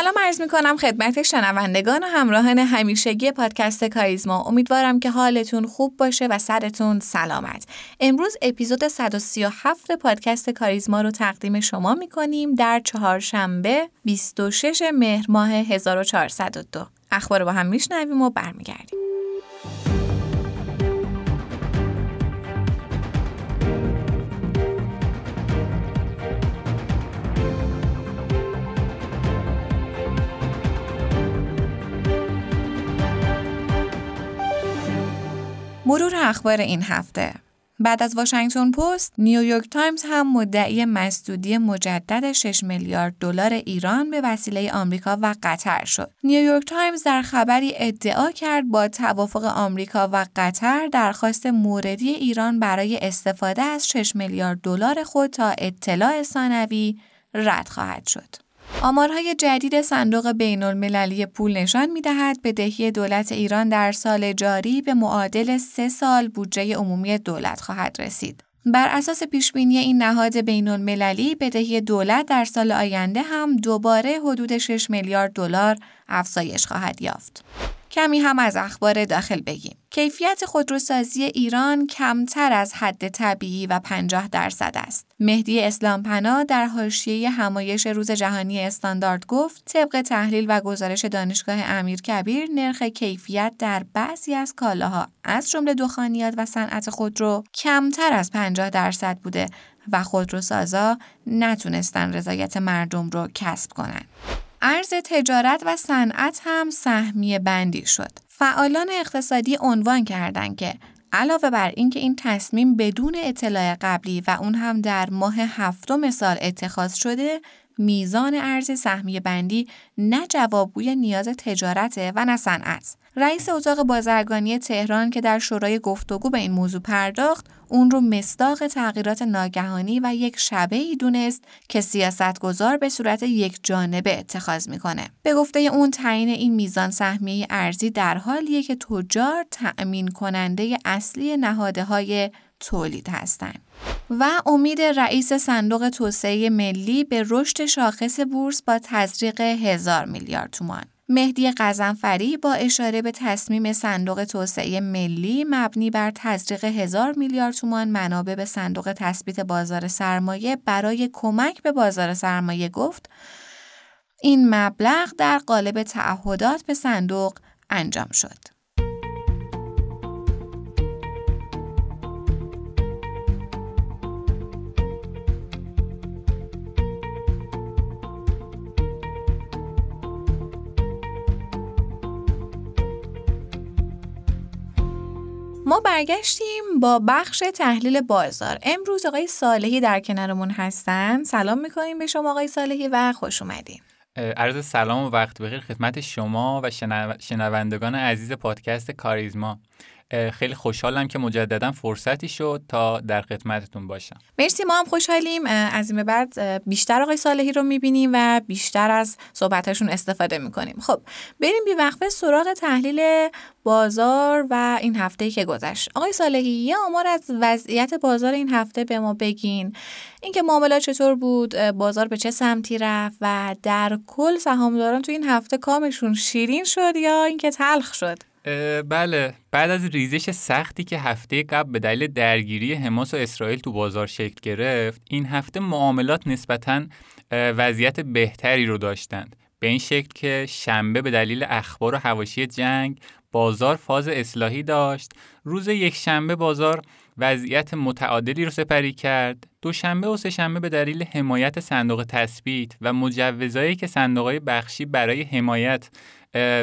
سلام عرض می کنم خدمت شنوندگان و همراهان همیشگی پادکست کاریزما. امیدوارم که حالتون خوب باشه و سرتون سلامت. امروز اپیزود 137 پادکست کاریزما رو تقدیم شما می کنیم در چهارشنبه 26 مهر ماه 1402 اخبار با هم میشنویم و برمیگردیم. مرور اخبار این هفته بعد از واشنگتن پست، نیویورک تایمز هم مدعی مسدودی مجدد 6 میلیارد دلار ایران به وسیله آمریکا و قطر شد. نیویورک تایمز در خبری ادعا کرد با توافق آمریکا و قطر درخواست موردی ایران برای استفاده از 6 میلیارد دلار خود تا اطلاع ثانوی رد خواهد شد. آمارهای جدید صندوق بین المللی پول نشان می دهد بدهی دولت ایران در سال جاری به معادل سه سال بودجه عمومی دولت خواهد رسید. بر اساس پیشبینی این نهاد بین المللی بدهی دولت در سال آینده هم دوباره حدود 6 میلیارد دلار افزایش خواهد یافت. کمی هم از اخبار داخل بگیم. کیفیت خودروسازی ایران کمتر از حد طبیعی و 50 درصد است. مهدی اسلام پنا در حاشیه همایش روز جهانی استاندارد گفت طبق تحلیل و گزارش دانشگاه امیر کبیر نرخ کیفیت در بعضی از کالاها از جمله دخانیات و صنعت خودرو کمتر از 50 درصد بوده و خودروسازا نتونستن رضایت مردم رو کسب کنند. ارز تجارت و صنعت هم سهمیه بندی شد. فعالان اقتصادی عنوان کردند که علاوه بر اینکه این تصمیم بدون اطلاع قبلی و اون هم در ماه هفتم سال اتخاذ شده میزان ارز سهمیه بندی نه جوابگوی نیاز تجارته و نه صنعت. رئیس اتاق بازرگانی تهران که در شورای گفتگو به این موضوع پرداخت اون رو مصداق تغییرات ناگهانی و یک شبه ای دونست که سیاستگزار به صورت یک جانبه اتخاذ می‌کنه. به گفته اون تعیین این میزان سهمیه ارزی در حالیه که تجار تأمین کننده اصلی نهاده های تولید هستند. و امید رئیس صندوق توسعه ملی به رشد شاخص بورس با تزریق هزار میلیارد تومان. مهدی قزنفری با اشاره به تصمیم صندوق توسعه ملی مبنی بر تزریق هزار میلیارد تومان منابع به صندوق تثبیت بازار سرمایه برای کمک به بازار سرمایه گفت این مبلغ در قالب تعهدات به صندوق انجام شد. برگشتیم با بخش تحلیل بازار. امروز آقای صالحی در کنارمون هستن. سلام می‌کنیم به شما آقای صالحی و خوش اومدین. عرض سلام و وقت بخیر خدمت شما و شنوندگان عزیز پادکست کاریزما. خیلی خوشحالم که مجددا فرصتی شد تا در خدمتتون باشم. مرسی ما هم خوشحالیم. از این به بعد بیشتر آقای صالحی رو می‌بینیم و بیشتر از صحبتشون استفاده می‌کنیم. خب بریم بی وقفه سراغ تحلیل بازار و این هفته که گذشت. آقای صالحی یه آمار از وضعیت بازار این هفته به ما بگین. اینکه معاملات چطور بود بازار به چه سمتی رفت و در کل سهامداران تو این هفته کامشون شیرین شد یا اینکه تلخ شد؟ بله. بعد از ریزش سختی که هفته قبل به دلیل درگیری حماس و اسرائیل تو بازار شکل گرفت این هفته معاملات نسبتا وضعیت بهتری رو داشتند. به این شکل که شنبه به دلیل اخبار و حواشی جنگ بازار فاز اصلاحی داشت. روز یک شنبه بازار وضعیت متعادلی رو سپری کرد. دوشنبه و سهشنبه به دلیل حمایت صندوق تثبیت و مجوزهایی که صندوقهای بخشی برای حمایت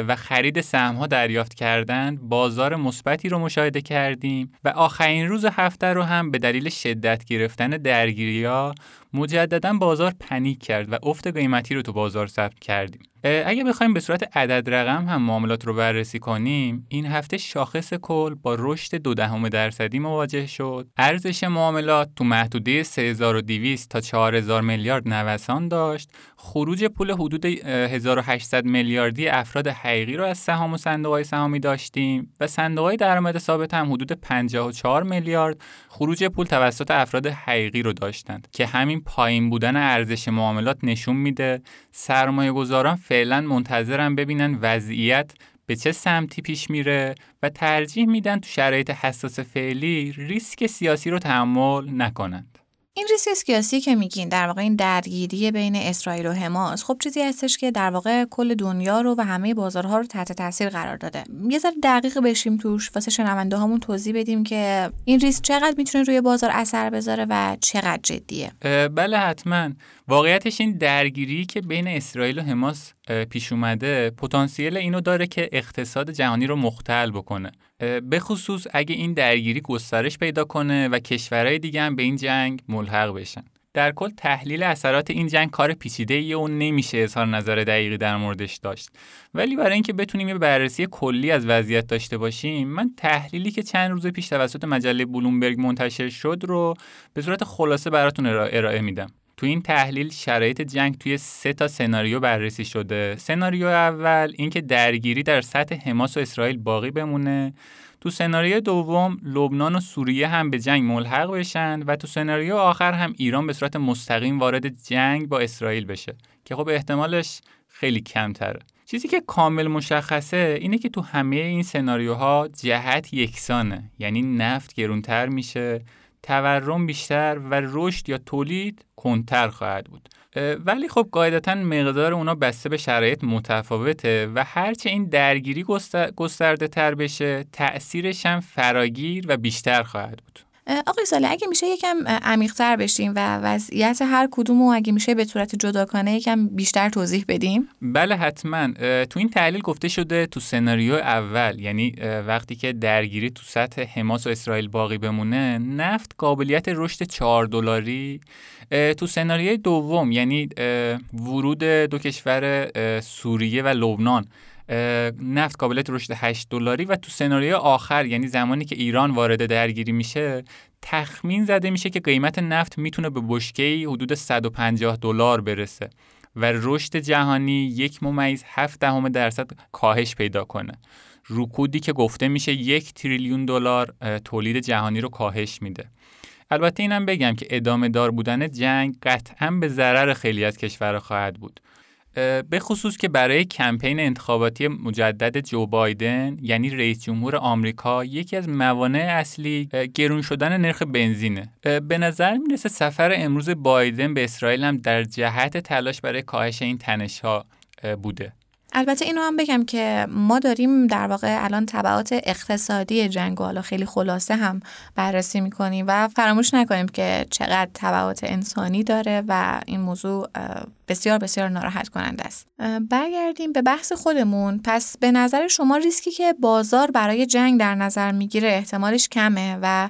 و خرید سهم ها دریافت کردند بازار مثبتی رو مشاهده کردیم و آخرین روز هفته رو هم به دلیل شدت گرفتن درگیری ها مجددا بازار پنیک کرد و افت قیمتی رو تو بازار ثبت کردیم. اگه بخوایم به صورت عدد رقم هم معاملات رو بررسی کنیم این هفته شاخص کل با رشد دو دهم درصدی مواجه شد. ارزش معاملات تو محدوده 3200 تا 4000 میلیارد نوسان داشت. خروج پول حدود 1800 میلیاردی افراد حقیقی رو از سهام و صندوقهای سهامی داشتیم و صندوقهای درآمد ثابت هم حدود 54 میلیارد. خروج پول توسط افراد حقیقی رو داشتند که همین پایین بودن ارزش معاملات نشون میده سرمایه گذاران فعلا منتظرن ببینن وضعیت به چه سمتی پیش میره و ترجیح میدن تو شرایط حساس فعلی ریسک سیاسی رو تحمل نکنند. این ریسک سیاسی که میگین در واقع این درگیری بین اسرائیل و حماس خب چیزی هستش که در واقع کل دنیا رو و همه بازارها رو تحت تاثیر قرار داده. یه ذره دقیق بشیم توش واسه شنونده هامون توضیح بدیم که این ریسک چقدر می‌تونه روی بازار اثر بذاره و چقدر جدیه. بله حتما. واقعیتش این درگیری که بین اسرائیل و حماس پیش اومده پتانسیل اینو داره که اقتصاد جهانی رو مختل بکنه. به خصوص اگه این درگیری گسترش پیدا کنه و کشورهای دیگه هم به این جنگ ملحق بشن. در کل تحلیل اثرات این جنگ کار پیچیده ای و نمیشه اظهار نظر دقیقی در موردش داشت. ولی برای اینکه بتونیم یه بررسی کلی از وضعیت داشته باشیم من تحلیلی که چند روز پیش توسط مجله بلومبرگ منتشر شد رو به صورت خلاصه براتون ارائه میدم. تو این تحلیل شرایط جنگ توی سه تا سناریو بررسی شده. سناریو اول اینکه درگیری در سطح حماس و اسرائیل باقی بمونه. تو سناریو دوم لبنان و سوریه هم به جنگ ملحق بشن و تو سناریو آخر هم ایران به صورت مستقیم وارد جنگ با اسرائیل بشه که خب احتمالش خیلی کمتره. چیزی که کامل مشخصه اینه که تو همه این سناریوها جهت یکسانه یعنی نفت گرونتر میشه. تورم بیشتر و رشد یا تولید کنتر خواهد بود. ولی خب قاعدتا مقدار اونا بسته به شرایط متفاوته و هرچه این درگیری گسترده تر بشه تأثیرش هم فراگیر و بیشتر خواهد بود. آقای ساله اگه میشه یکم عمیقتر بشیم و وضعیت هر کدوم و اگه میشه به صورت جداگانه یکم بیشتر توضیح بدیم؟ بله حتما. تو این تحلیل گفته شده تو سناریو اول یعنی وقتی که درگیری تو سطح حماس و اسرائیل باقی بمونه نفت قابلیت رشد 4 دلاری. تو سناریوی دوم یعنی ورود دو کشور سوریه و لبنان. نفت قابلیت رشد 8 دلاری و تو سناریو آخر یعنی زمانی که ایران وارد درگیری میشه تخمین زده میشه که قیمت نفت می‌تونه به بشکه حدود 150 دلار برسه و رشد جهانی یک ممیز 7 دهم درصد کاهش پیدا کنه. رکودی که گفته میشه یک تریلیون دلار تولید جهانی رو کاهش میده. البته اینم بگم که ادامه دار بودن جنگ قطعا به ضرر خیلی از کشورها خواهد بود. به خصوص که برای کمپین انتخاباتی مجدد جو بایدن یعنی رئیس جمهور آمریکا یکی از موانع اصلی گرون شدن نرخ بنزینه. به نظر می‌رسه سفر امروز بایدن به اسرائیل هم در جهت تلاش برای کاهش این تنش ها بوده. البته اینو هم بگم که ما داریم در واقع الان تبعات اقتصادی جنگ حالا خیلی خلاصه هم بررسی می‌کنیم و فراموش نکنیم که چقدر تبعات انسانی داره و این موضوع بسیار بسیار ناراحت کننده است برگردیم به بحث خودمون. پس به نظر شما ریسکی که بازار برای جنگ در نظر می‌گیره احتمالش کمه و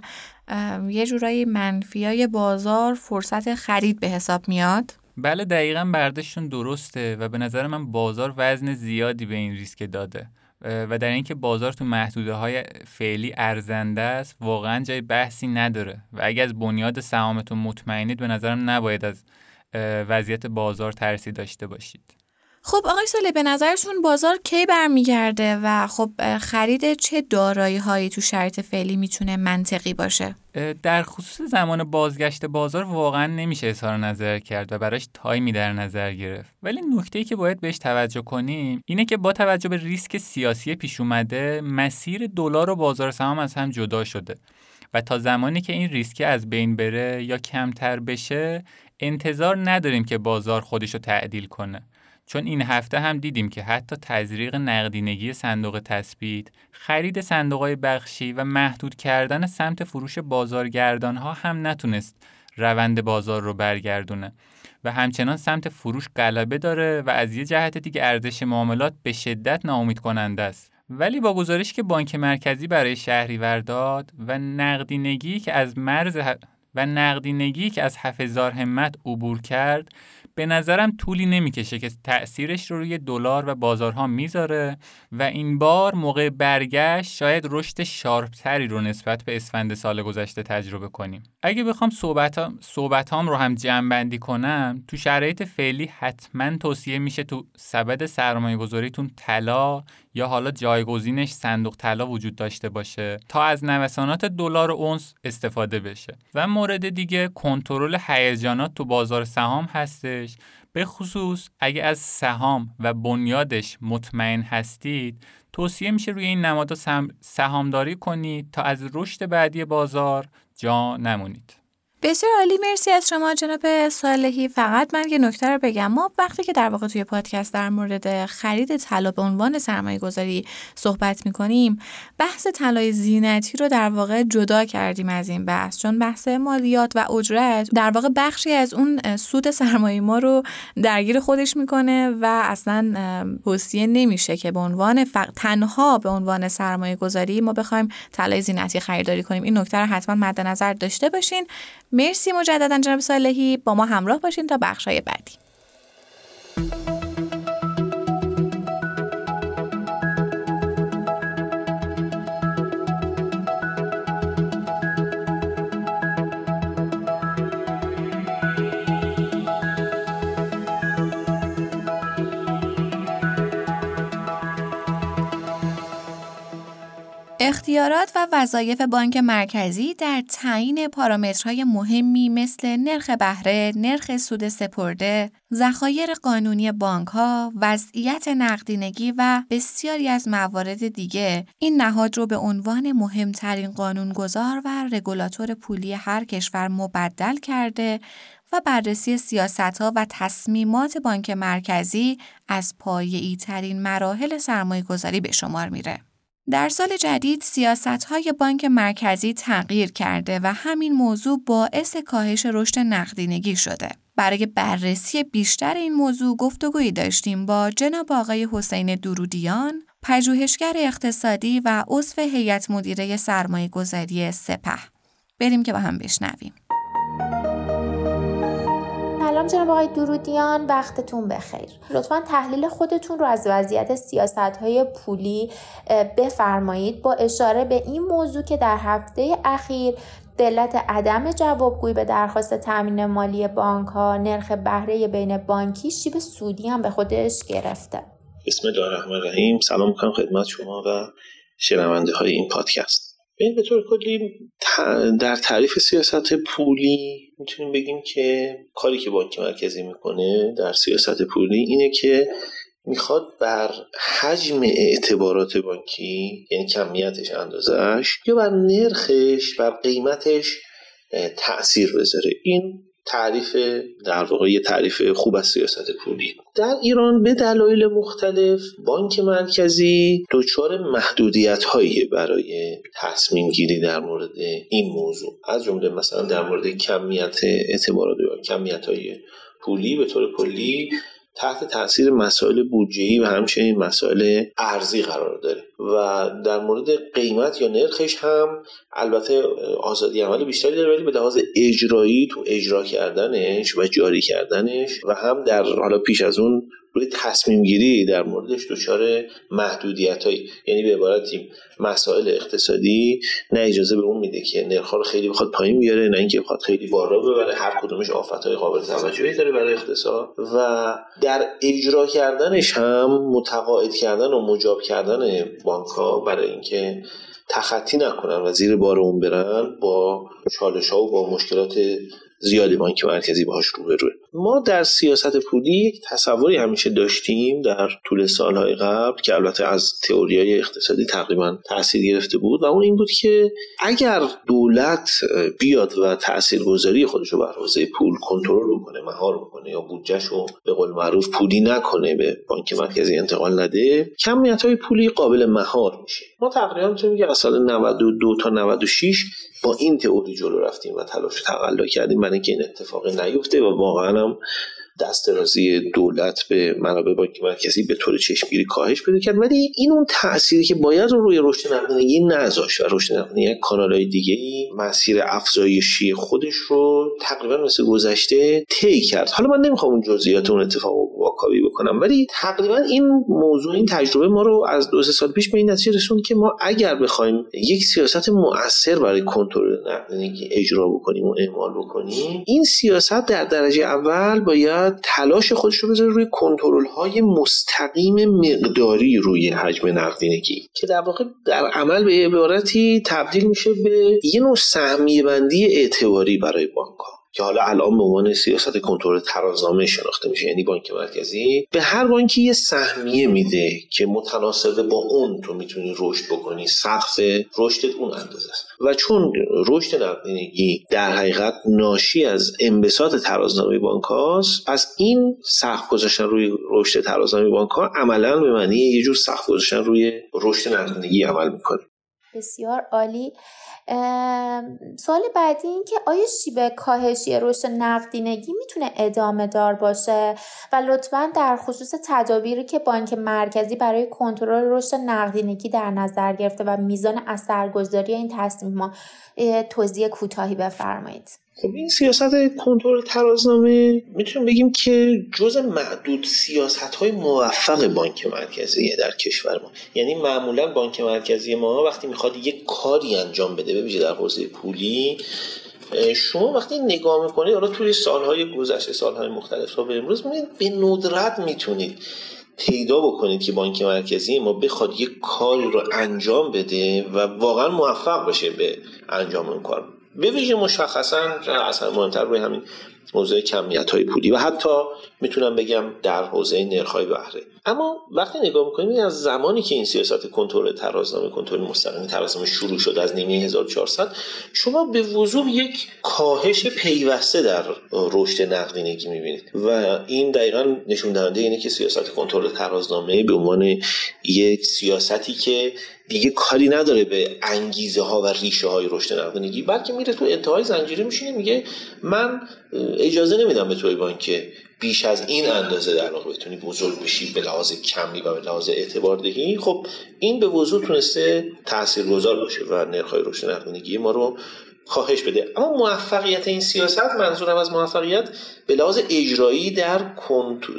یه جورایی منفیای بازار فرصت خرید به حساب میاد؟ بله دقیقا برداشتون درسته و به نظر من بازار وزن زیادی به این ریسک داده. و در اینکه بازار تو محدوده های فعلی ارزنده است واقعا جای بحثی نداره. و اگر از بنیاد سهامتون مطمئنید به نظرم نباید از وضعیت بازار ترسی داشته باشید. خب آقای ساله به نظرتون بازار کی برمیگرده و خب خرید چه دارایی هایی تو شرایط فعلی می‌تونه منطقی باشه؟ در خصوص زمان بازگشت بازار واقعا نمیشه اظهار نظر کرد و براش تایمی در نظر گرفت. ولی نکته که باید بهش توجه کنیم اینه که با توجه به ریسک سیاسی پیش اومده مسیر دلار و بازار سهام از هم جدا شده و تا زمانی که این ریسک از بین بره یا کمتر بشه انتظار نداریم که بازار خودش رو تعدیل کنه. چون این هفته هم دیدیم که حتی تزریق نقدینگی صندوق تثبیت، خرید صندوق بخشی و محدود کردن سمت فروش بازارگردان ها هم نتونست روند بازار رو برگردونه و همچنان سمت فروش غلبه داره و از یه جهت دیگه ارزش معاملات به شدت ناامید کننده است. ولی با گزارش که بانک مرکزی برای شهریور داد و نقدینگی که از مرز و نقدینگی که از 7000 همت عبور کرد به نظرم طولی نمی‌کشه که تأثیرش رو روی دلار و بازارها می‌ذاره و این بار موقع برگشت شاید رشد شارپتری رو نسبت به اسفند سال گذشته تجربه کنیم. اگه بخوام صحبت صحبتام رو هم جمع بندی کنم تو شرایط فعلی حتما توصیه میشه تو سبد سرمایه گذاریتون طلا یا حالا جایگزینش صندوق طلا وجود داشته باشه تا از نوسانات دلار اونس استفاده بشه. و مورد دیگه کنترل هیجانات تو بازار سهام هستش. به خصوص اگه از سهام و بنیادش مطمئن هستید توصیه میشه روی این نمادها سهامداری کنید تا از رشد بعدی بازار جا نمونید. بسیار عالی. مرسی از شما جناب صالحی. فقط من یه نکته رو بگم. ما وقتی که در واقع توی پادکست در مورد خرید طلا به عنوان سرمایه گذاری صحبت می‌کنیم بحث طلای زینتی رو در واقع جدا کردیم از این بحث. چون بحث مالیات و اجرت در واقع بخشی از اون سود سرمایه ما رو درگیر خودش می‌کنه و اصلا توصیه نمیشه که به عنوان تنها به عنوان سرمایه گذاری ما بخوایم طلای زینتی خریداری کنیم. این نکته رو حتما مد نظر داشته باشین. مرسی مجددا جناب صالحی. با ما همراه باشین تا بخشای بعدی. اختیارات و وظایف بانک مرکزی در تعیین پارامترهای مهمی مثل نرخ بهره، نرخ سود سپرده، ذخایر قانونی بانک ها، وضعیت نقدینگی و بسیاری از موارد دیگه این نهاد رو به عنوان مهمترین قانونگذار و رگولاتور پولی هر کشور مبدل کرده و بررسی سیاست ها و تصمیمات بانک مرکزی از پایه‌ای ترین مراحل سرمایه گذاری به شمار میره. در سال جدید سیاست های بانک مرکزی تغییر کرده و همین موضوع باعث کاهش رشد نقدینگی شده. برای بررسی بیشتر این موضوع گفتگویی داشتیم با جناب آقای حسین درودیان، پژوهشگر اقتصادی و عضو هیئت مدیره سرمایه گذاری سپه. بریم که با هم بشنویم. سلام جناب آقای درودیان وقتتون بخیر. لطفا تحلیل خودتون رو از وضعیت سیاست های پولی بفرمایید. با اشاره به این موضوع که در هفته اخیر دلت عدم جوابگویی به درخواست تامین مالی بانک ها نرخ بهره بین بانکی شیب سودی هم به خودش گرفته. بسم الله الرحمن الرحیم. سلام می‌کنم خدمت شما و شنونده های این پادکست. به طور کلی در تعریف سیاست پولی می‌تونیم بگیم که کاری که بانک مرکزی می‌کنه در سیاست پولی اینه که می‌خواد بر حجم اعتبارات بانکی یعنی کمیتش اندازش یا بر نرخش بر قیمتش تاثیر بذاره. این تعریف در واقع یه تعریف خوب از سیاست پولی در ایران به دلایل مختلف بانک مرکزی دچار محدودیت هایی برای تصمیم گیری در مورد این موضوع. از جمله مثلا در مورد کمیت اعتبارات یا کمیت های پولی به طور کلی تحت تاثیر مسائل بودجه‌ای و همچنین مسائل ارزی قرار داره. و در مورد قیمت یا نرخش هم البته آزادی عمل بیشتری داره ولی به لحاظ اجرایی تو اجرا کردنش و جاری کردنش و هم در حالا پیش از اون روی تصمیم گیری در موردش دچار محدودیت هایی یعنی به عبارتی مسائل اقتصادی نه اجازه به اون میده که نرخ رو خیلی بخواد پایین بیاره نه اینکه بخواد خیلی بالا ببره. هر کدومش آفت های قابل توجهی داره برای اقتصاد و در اجرا کردنش هم متقاعد کردن و مجاب کردن بانک ها برای اینکه تخطی نکنن و زیر بار اون برن با چالش ها و با مشکلات زیادی بانک مرکزی باهاش روبروه. ما در سیاست پولی یک تصوری همیشه داشتیم در طول سالهای قبل که البته از تئوریای اقتصادی تقریبا تاثیر گرفته بود و اون این بود که اگر دولت بیاد و تاثیرگذاری خودش رو بر حوزه پول کنترل بکنه مهار بکنه یا بودجهش رو به قول معروف پولی نکنه به بانک مرکزی انتقال نده کمیت های پولی قابل مهار میشه. ما تقریبا می‌تونیم که از سال 92 تا 96 با این تئوری جلو رفتیم و تلاش تقلا کردیم. اینکه این اتفاق نیفته و واقعا هم دست درازی دولت به منابع بانک مرکزی به طور چشمگیری کاهش پیدا کرد. ولی این اون تأثیری که باید رو روی رشد نقدینگی نذاشت و رشد نقدینگی کانال های دیگه مسیر افزایشی خودش رو تقریبا مثل گذشته طی کرد. حالا من نمی‌خوام اون جزئیات اون اتفاق واکاوی بکنم ولی تقریبا این موضوع این تجربه ما رو از دو سال پیش به این نتیجه رسوند که ما اگر بخوایم یک سیاست مؤثر برای کنترل نقدینگی اجرا بکنیم و اعمال بکنیم این سیاست در درجه اول باید تلاش خودش رو بذاره روی کنترل های مستقیم مقداری روی حجم نقدینگی. که در واقع در عمل به عبارتی تبدیل میشه به یه نوع سهمیه بندی اعتباری برای بانک ها که حالا الان به عنوان سیاست کنترل ترازنامه شناخته میشه یعنی بانک مرکزی به هر بانکی یه سهمیه میده که متناسب با اون تو می‌تونی رشد بکنی سقف رشدت اون اندازه است. و چون رشد نقدینگی در حقیقت ناشی از انبساط ترازنامه بانک هاست پس این سقف گذاشتن روی رشد ترازنامه بانک ها عملا به معنی یه جور سقف گذاشتن روی رشد نقدینگی عمل می‌کنه. بسیار عالی. سوال بعدی این که آیا شیب کاهشی رشد نقدینگی می‌تونه ادامه دار باشه؟ و لطفا در خصوص تدابیری که بانک مرکزی برای کنترل رشد نقدینگی در نظر گرفته و میزان اثرگذاری این تصمیم ما توضیح کوتاهی بفرمایید. خب این سیاست کنترل ترازنامه می‌تونیم بگیم که جز معدود سیاست های موفق بانک مرکزی در کشور ما. یعنی معمولا بانک مرکزی ما وقتی می‌خواد یک کاری انجام بده ببینید در حوزه پولی شما وقتی نگاه می‌کنید حالا توی سالهای گذشته سالهای مختلف تا به امروز می‌بینید به ندرت می‌تونید پیدا بکنید که بانک مرکزی ما بخواد یک کاری رو انجام بده و واقعا موفق بشه به انجام اون کار. به ویژه مشخصا اصلا مهمتر روی همین موضوع کمیت های پولی و حتی می‌تونم بگم در حوزه نرخ های بهره. اما وقتی نگاه می‌کنیم از زمانی که این سیاست کنترل ترازنامه کنترل مستقیم ترازنامه شروع شد از نیمه 1400 شما به وضوح یک کاهش پیوسته در رشد نقدینگی می‌بینید. و این دقیقا نشون دهنده اینه که سیاست کنترل ترازنامه به عنوان یک سیاستی که دیگه کاری نداره به انگیزه ها و ریشه های رشد نقدینگی بلکه میره تو انتهای زنجیره میشینه میگه من اجازه نمیدم به توی بانک بیش از این اندازه در واقع بتونی بزرگ بشی به لحاظ کمی و به لحاظ اعتبار دهی. خب این به وضوح تونسته تاثیرگذار باشه و نرخ‌های رشد نقدینگی ما رو کاهش بده. اما موفقیت این سیاست منظورم از موفقیت به لحاظ اجرایی در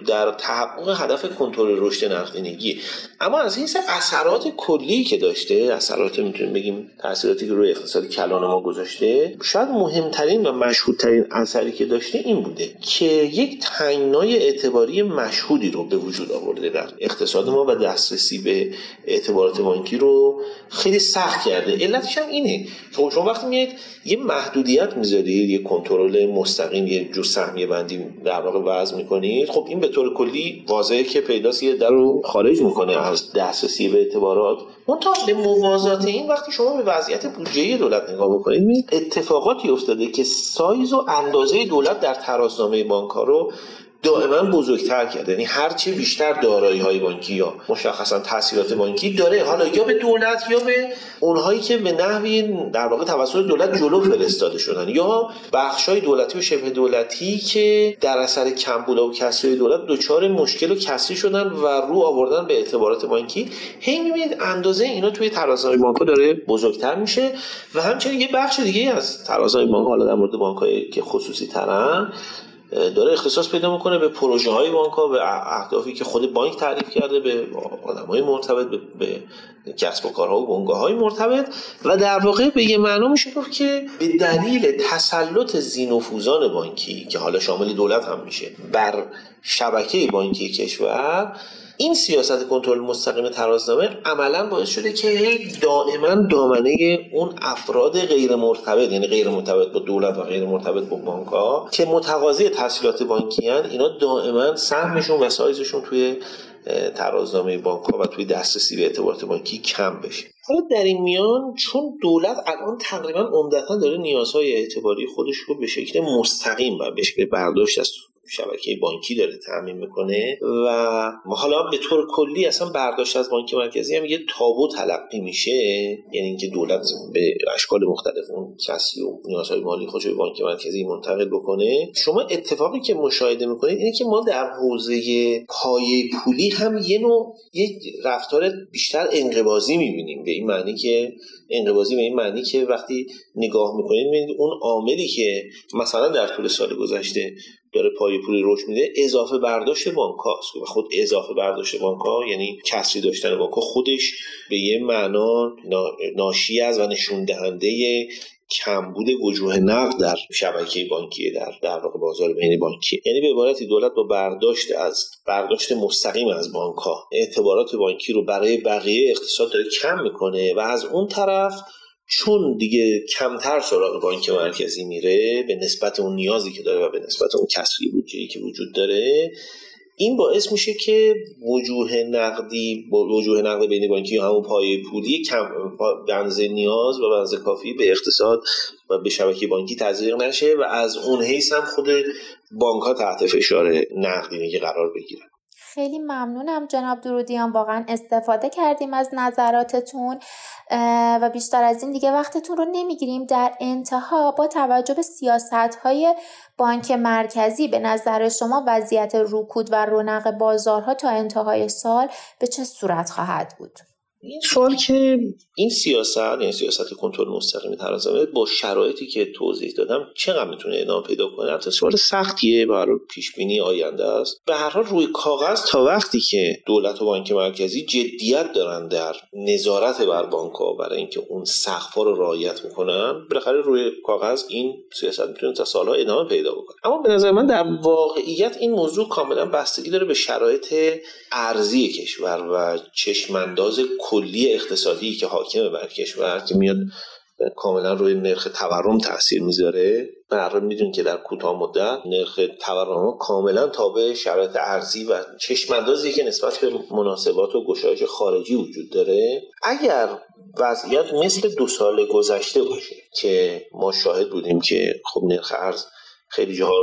در تحقق هدف کنترل رشد نقدینگی. اما از حیث اثرات کلی که داشته اثرات می‌تونیم بگیم تاثیراتی که روی اقتصاد کلان ما گذاشته شاید مهمترین و مشهودترین اثری که داشته این بوده که یک تنگنای اعتباری مشهودی رو به وجود آورده در اقتصاد ما و دسترسی به اعتبارات بانکی رو خیلی سخت کرده. علتش هم اینه. چون شما وقتی میایید یه محدودیت می‌ذارید یه کنترل مستقیم یه جو سهمیه بندی در واقع وضع می‌کنید. خب این به طور کلی واضحه که پیداست یه در رو خارج می‌کنه از دسترسی به اعتبارات. منتها به موازات این وقتی شما به وضعیت بودجه دولت نگاه بکنید اتفاقاتی افتاده که سایز و اندازه دولت در ترازنامه بانک رو دائما بزرگتر کرده. یعنی هرچی بیشتر دارایی های بانکی یا مشخصا تاثیرات بانکی داره. حالا یا به دولت یا به اونهایی که به نحوی در واقع توسط دولت جلو فرستاده شدن. یا بخش های دولتی و شبه دولتی که در اثر کمبود و کسری دولت دچار مشکل و کسری شدن و رو آوردن به اعتبارات بانکی هی می‌بینید اندازه اینا توی ترازهای بانک داره بزرگتر میشه. و همچنین یه بخش دیگه از ترازهای بانک حالا در مورد بانک که خصوصی ترن داره اختصاص پیدا می‌کنه به پروژه های بانک ها به اهدافی که خود بانک تعریف کرده به آدم های مرتبط به, به کسب و کارها و بنگاه های مرتبط. و در واقع به یه معنا میشه گفت که به دلیل تسلط زینوفوزان بانکی که حالا شامل دولت هم میشه بر شبکه بانکی کشور این سیاست کنترل مستقیم ترازنامه عملا باعث شده که دائما دامنه اون افراد غیر مرتبط یعنی غیر مرتبط با دولت و غیر مرتبط با بانک ها که متقاضی تحصیلات بانکی هن اینا دائما سهمشون و سایزشون توی ترازنامه بانک ها و توی دسترسی به اعتبارات بانکی کم بشه. حالا در این میان چون دولت الان تقریبا عمدتا داره نیازهای اعتباری خودش رو به شکل مستقیم و به شکل برداشت از شبکه بانکی داره تعمین می‌کنه و حالا به طور کلی اصلا برداشت از بانک مرکزی هم یه تابو تلقی میشه. یعنی اینکه دولت به اشکال مختلف اون کسی و نیازهای مالی خودش به بانک مرکزی منتقل بکنه. شما اتفاقی که مشاهده می‌کنید اینه که ما در حوزه پایه پولی هم یه نوع یک رفتار بیشتر انقبازی می‌بینیم. به این معنی که انقبازی به این معنی که وقتی نگاه می‌کنید می‌بینید اون عاملی که مثلا در طول سال گذشته داره پای پولی رشد میده اضافه برداشت بانک هاست و خود اضافه برداشت بانک ها یعنی کسری داشتن بانک ها خودش به یه معنا ناشی از و نشون دهنده کمبود وجوه نقد در شبکه بانکی در در واقع بازار بین بانکی. یعنی به عبارتی دولت با برداشت از برداشت مستقیم از بانک ها اعتبارات بانکی رو برای بقیه اقتصاد داره کم می‌کنه و از اون طرف چون دیگه کمتر سراغ بانک مرکزی میره به نسبت اون نیازی که داره و به نسبت اون کسری بودجه که وجود داره این باعث میشه که وجوه نقدی با وجوه نقد بین بانکی همون پای پولی کم بنز نیاز و بنز کافی به اقتصاد و به شبکه بانکی تزریق نشه و از اون حیث هم خود بانک ها تحت فشار نقدینگی قرار بگیرن. خیلی ممنونم جناب درودیان واقعا استفاده کردیم از نظراتتون و بیشتر از این دیگه وقتتون رو نمی‌گیریم در انتها با توجه به سیاست های بانک مرکزی به نظر شما وضعیت رکود و رونق بازارها تا انتهای سال به چه صورت خواهد بود؟ این سوال که این سیاست یعنی سیاست کنترل مستقیم ترازمه با شرایطی که توضیح دادم چقدر می‌تونه ادامه پیدا کنه؟ البته سوال سختیه برای پیش بینی آینده است. به هر حال روی کاغذ تا وقتی که دولت و بانک مرکزی جدیت دارن در نظارت بر بانک ها برای اینکه اون سقف رو رعایت می‌کنن بالاخره روی کاغذ این سیاست می‌تونه تا سالها ادامه پیدا بکنه. اما به نظر من در واقعیت این موضوع کاملا بستگی داره به شرایط ارزی کشور و چشمانداز کلی اقتصادی که حاکم بر کشور که میاد کاملا روی نرخ تورم تاثیر می‌ذاره. به می‌دونید که در کوتاه مدت نرخ تورم کاملا تابع شرایط ارزی و چشماندازی که نسبت به مناسبات و گشایش خارجی وجود داره اگر وضعیت مثل دو سال گذشته باشه که ما شاهد بودیم که خب نرخ ارز خیلی جاها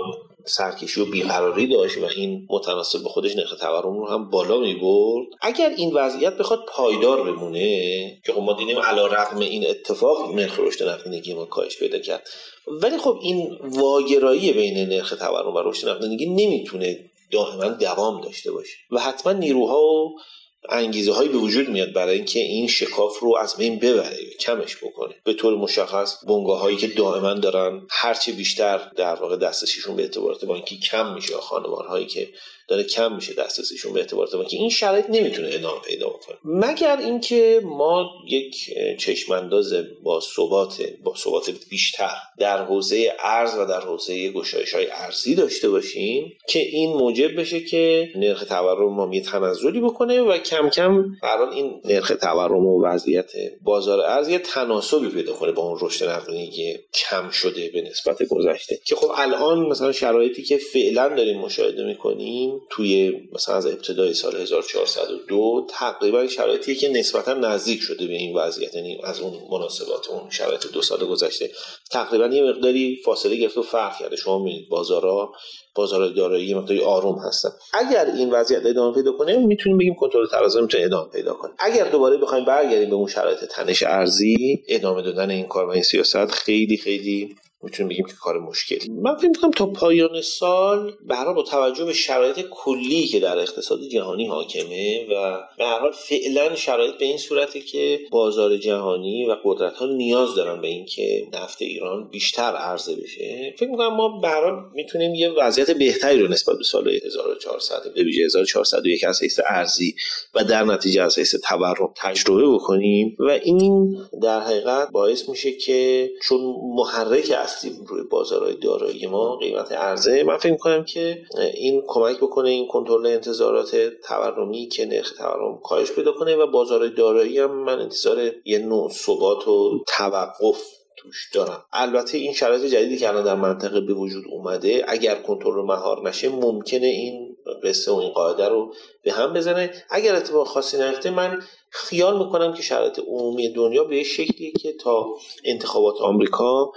سرکشی و بیقراری داشت و این متناسب به خودش نرخ تورم رو هم بالا می برد اگر این وضعیت بخواد پایدار بمونه که خب ما دیدیم علا رقم این اتفاق نرخ رشد نقدینگی ما کاهش پیدا کرد. ولی خب این واگرایی بین نرخ تورم و رشد نقدینگی نمی‌تونه دائما دوام داشته باشه و حتما نیروها و انگیزه هایی به وجود میاد برای اینکه این شکاف رو از بین ببره کمش بکنه. به طور مشخص بنگاه هایی که دائما دارن هرچه بیشتر در واقع دسترسیشون به اعتبارات بانکی کم میشه خانوار هایی که داره کم میشه دسترسیشون به اعتبارات بانکی این شرایط نمی‌تونه ادامه پیدا بکنه. مگر اینکه ما یک چشمانداز با ثبات با ثبات بیشتر در حوزه ارز و در حوزه گشایش های ارزی داشته باشیم که این موجب بشه که نرخ تورم ما یه تنزلی بکنه و کم کم قرار این نرخ تورم و وضعیت بازار ارز یه تناسبی پیدا کنه با اون رشد نقدینگی کم شده به نسبت گذشته. که خب الان مثلا شرایطی که فعلا داریم مشاهده می‌کنیم توی مثلا از ابتدای سال 1402 تقریبا شرایطی که نسبتا نزدیک شده به این وضعیت یعنی از اون مناسبات اون شرایط دو سال گذشته. تقریبا یه مقداری فاصله گرفت و فرق کرده. شما می‌بینید بازارها بازار دارایی یه مقداری آروم هستن. اگر این وضعیت ادامه پیدا کنه می‌تونیم بگیم کنترل تقاضا می‌تونه ادامه پیدا کنه. اگر دوباره بخوایم برگردیم به اون شرایط تنش ارزی ادامه دادن این کار و این سیاست خیلی خیلی می‌تونیم بگیم که کار مشکلی. من فکر می‌کنم تا پایان سال برای با توجه به شرایط کلی که در اقتصاد جهانی حاکمه و به هر حال فعلا شرایط به این صورته که بازار جهانی و قدرت ها نیاز دارن به اینکه نفت ایران بیشتر عرضه بشه فکر می‌کنم ما حال می‌تونیم یه وضعیت بهتری رو نسبت به سال 1400 به ویژه 1401 از حیث ارزی و در نتیجه از حیث تورم تجربه بکنیم و این در حقیقت باعث میشه که چون محرک هستیم روی بازارهای دارایی ما قیمت ارزه من فکر می‌کنم که این کمک بکنه این کنترل انتظارات تورمی که نرخ تورم کاهش پیدا کنه و بازارهای دارایی هم من انتظار یه نوع ثبات و توقف توش دارم. البته این شرایط جدیدی که الان در منطقه به وجود اومده اگر کنترل مهار نشه ممکنه این قصه و این قاعده رو به هم بزنه. اگر اتفاق خاصی نیفته من خیال می‌کنم که شرایط عمومی دنیا به شکلیه که تا انتخابات آمریکا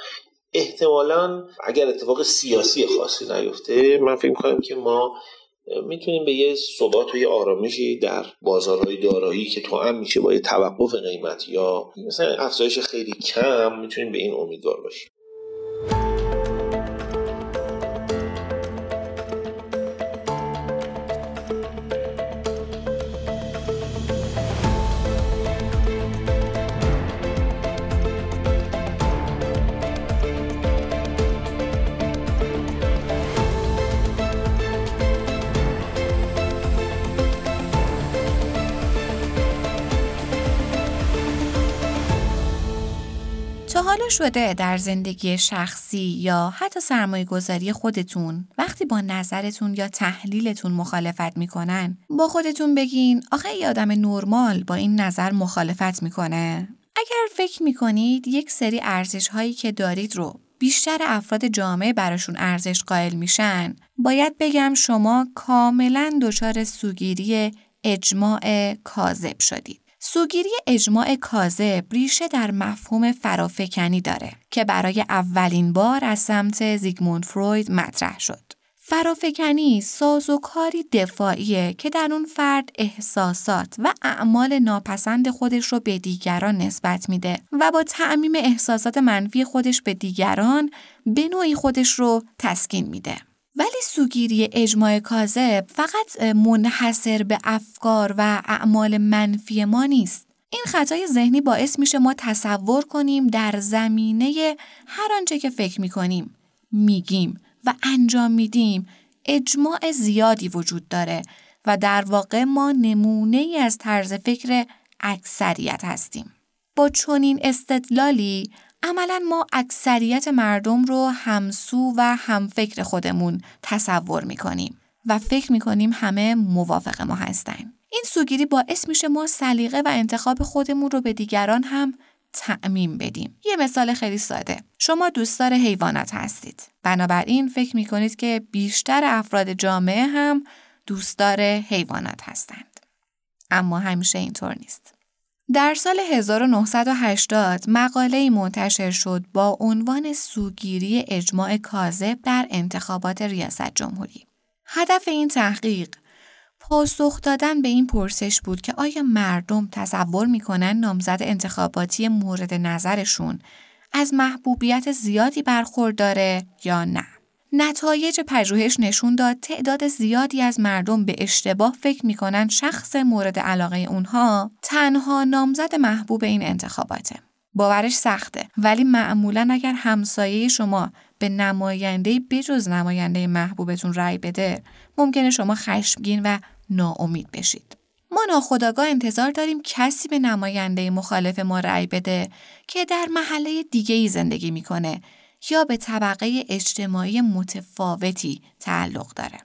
احتمالا اگر اتفاق سیاسی خاصی نیفته من فکر کنم که ما می‌تونیم به یه ثبات و یه آرامشی در بازارهای دارایی که تو هم میشه با یه توقف قیمت یا مثلا افزایش خیلی کم می‌تونیم به این امیدوار باشیم. شده در زندگی شخصی یا حتی سرمایه گذاری خودتون؟ وقتی با نظرتون یا تحلیلتون مخالفت می‌کنن با خودتون بگین آخه یه آدم نرمال با این نظر مخالفت می‌کنه. اگر فکر می‌کنید یک سری ارزش هایی که دارید رو بیشتر افراد جامعه براشون ارزش قائل میشن باید بگم شما کاملا دچار سوگیری اجماع کاذب شدید. سوگیری اجماع کاذب ریشه در مفهوم فرافکنی داره که برای اولین بار از سمت زیگموند فروید مطرح شد. فرافکنی سازوکاری دفاعیه که در اون فرد احساسات و اعمال ناپسند خودش رو به دیگران نسبت میده و با تعمیم احساسات منفی خودش به دیگران به نوعی خودش رو تسکین میده. ولی سوگیری اجماع کاذب فقط منحصر به افکار و اعمال منفی ما نیست. این خطای ذهنی باعث میشه ما تصور کنیم در زمینه هر آنچه که فکر می‌کنیم، میگیم و انجام میدیم اجماع زیادی وجود داره و در واقع ما نمونه ای از طرز فکر اکثریت هستیم. با چنین استدلالی عملا ما اکثریت مردم رو همسو و همفکر خودمون تصور می‌کنیم و فکر می‌کنیم همه موافق ما هستن. این سوگیری باعث میشه ما سلیقه و انتخاب خودمون رو به دیگران هم تعمیم بدیم. یه مثال خیلی ساده. شما دوستدار حیوانات هستید. بنابراین فکر می‌کنید که بیشتر افراد جامعه هم دوستدار حیوانات هستند. اما همیشه اینطور نیست. در سال 1980 مقاله منتشر شد با عنوان سوگیری اجماع کاذب در انتخابات ریاست جمهوری. هدف این تحقیق پاسخ دادن به این پرسش بود که آیا مردم تصور می‌کنن نامزد انتخاباتی مورد نظرشون از محبوبیت زیادی برخورداره یا نه؟ نتایج پژوهش نشون داد تعداد زیادی از مردم به اشتباه فکر می‌کنن شخص مورد علاقه اونها تنها نامزد محبوب این انتخاباته. باورش سخته ولی معمولا اگر همسایه شما به نماینده بجز نماینده محبوبتون رأی بده ممکنه شما خشمگین و ناامید بشید. ما ناخداگاه انتظار داریم کسی به نماینده مخالف ما رأی بده که در محله دیگه ای زندگی می‌کنه یا به طبقه اجتماعی متفاوتی تعلق داره.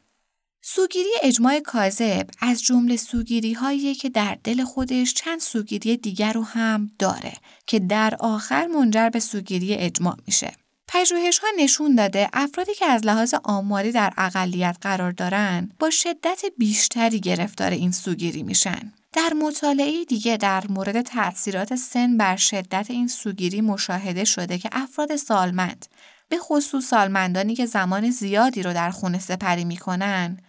سوگیری اجماع کاذب از جمله سوگیری هایی که در دل خودش چند سوگیری دیگر رو هم داره که در آخر منجر به سوگیری اجماع میشه. پژوهش ها نشون داده افرادی که از لحاظ آماری در اقلیت قرار دارن با شدت بیشتری گرفتار این سوگیری میشن. در مطالعه دیگه در مورد تاثیرات سن بر شدت این سوگیری مشاهده شده که افراد سالمند به خصوص سالمندانی که زمان زیادی رو در خونه سپری می‌کنن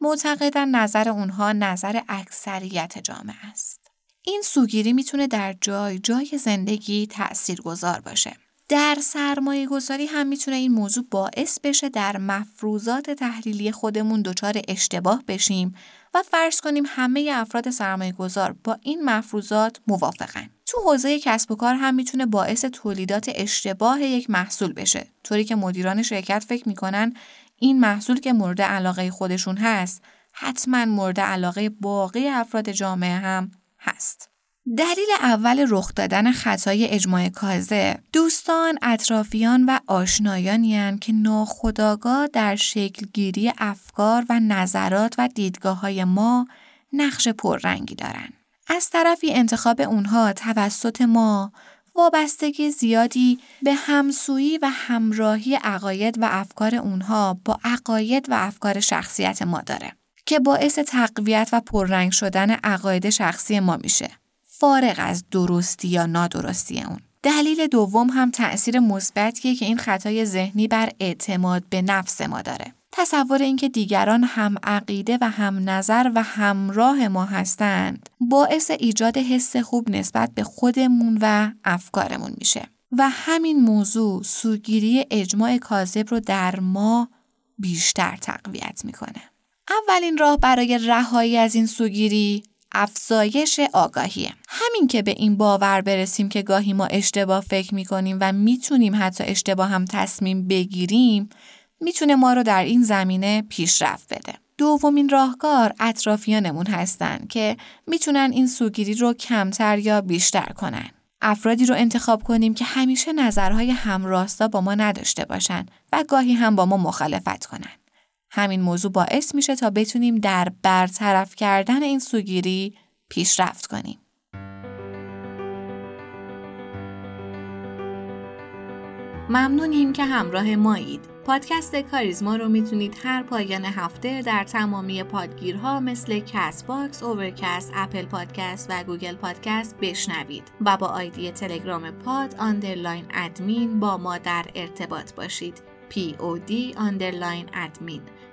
معتقدن نظر اونها نظر اکثریت جامعه است. این سوگیری می‌تونه در جای جای زندگی تأثیر گذار باشه. در سرمایه گذاری هم می‌تونه این موضوع باعث بشه در مفروضات تحلیلی خودمون دچار اشتباه بشیم و فرض کنیم همه افراد سرمایه گذار با این مفروضات موافقن. تو حوزه کسب و کار هم می‌تونه باعث تولیدات اشتباه یک محصول بشه. طوری که مدیران شرکت فکر می‌کنن این محصول که مورد علاقه خودشون هست حتما مورد علاقه باقی افراد جامعه هم هست. دلیل اول رخ دادن خطای اجماع کازه دوستان، اطرافیان و آشنایانی که ناخداگاه در شکلگیری افکار و نظرات و دیدگاه های ما نقش پررنگی دارند. از طرفی انتخاب اونها توسط ما وابستگی زیادی به همسویی و همراهی عقاید و افکار اونها با عقاید و افکار شخصیت ما داره که باعث تقویت و پررنگ شدن عقاید شخصی ما میشه. فارغ از درستی یا نادرستی اون. دلیل دوم هم تأثیر مثبتیه که این خطای ذهنی بر اعتماد به نفس ما داره. تصور اینکه دیگران هم عقیده و هم نظر و همراه ما هستند باعث ایجاد حس خوب نسبت به خودمون و افکارمون میشه و همین موضوع سوگیری اجماع کاذب رو در ما بیشتر تقویت می‌کنه. اولین راه برای رهایی از این سوگیری افزایش آگاهیه. همین که به این باور برسیم که گاهی ما اشتباه فکر می‌کنیم و می‌تونیم حتی اشتباه هم تصمیم بگیریم می‌تونه ما رو در این زمینه پیشرفت بده. دومین راهکار اطرافیانمون هستن که می‌تونن این سوگیری رو کمتر یا بیشتر کنن. افرادی رو انتخاب کنیم که همیشه نظرهای همراستا با ما نداشته باشن و گاهی هم با ما مخالفت کنن. همین موضوع باعث میشه تا بتونیم در برطرف کردن این سوگیری پیشرفت کنیم. ممنونیم که همراه مایید. پادکست کاریزما رو می‌تونید هر پایان هفته در تمامی پادگیرها مثل Castbox، Overcast، Apple Podcast و Google Podcast بشنوید و با آیدی تلگرام pod underline admin با ما در ارتباط باشید. POD underline admin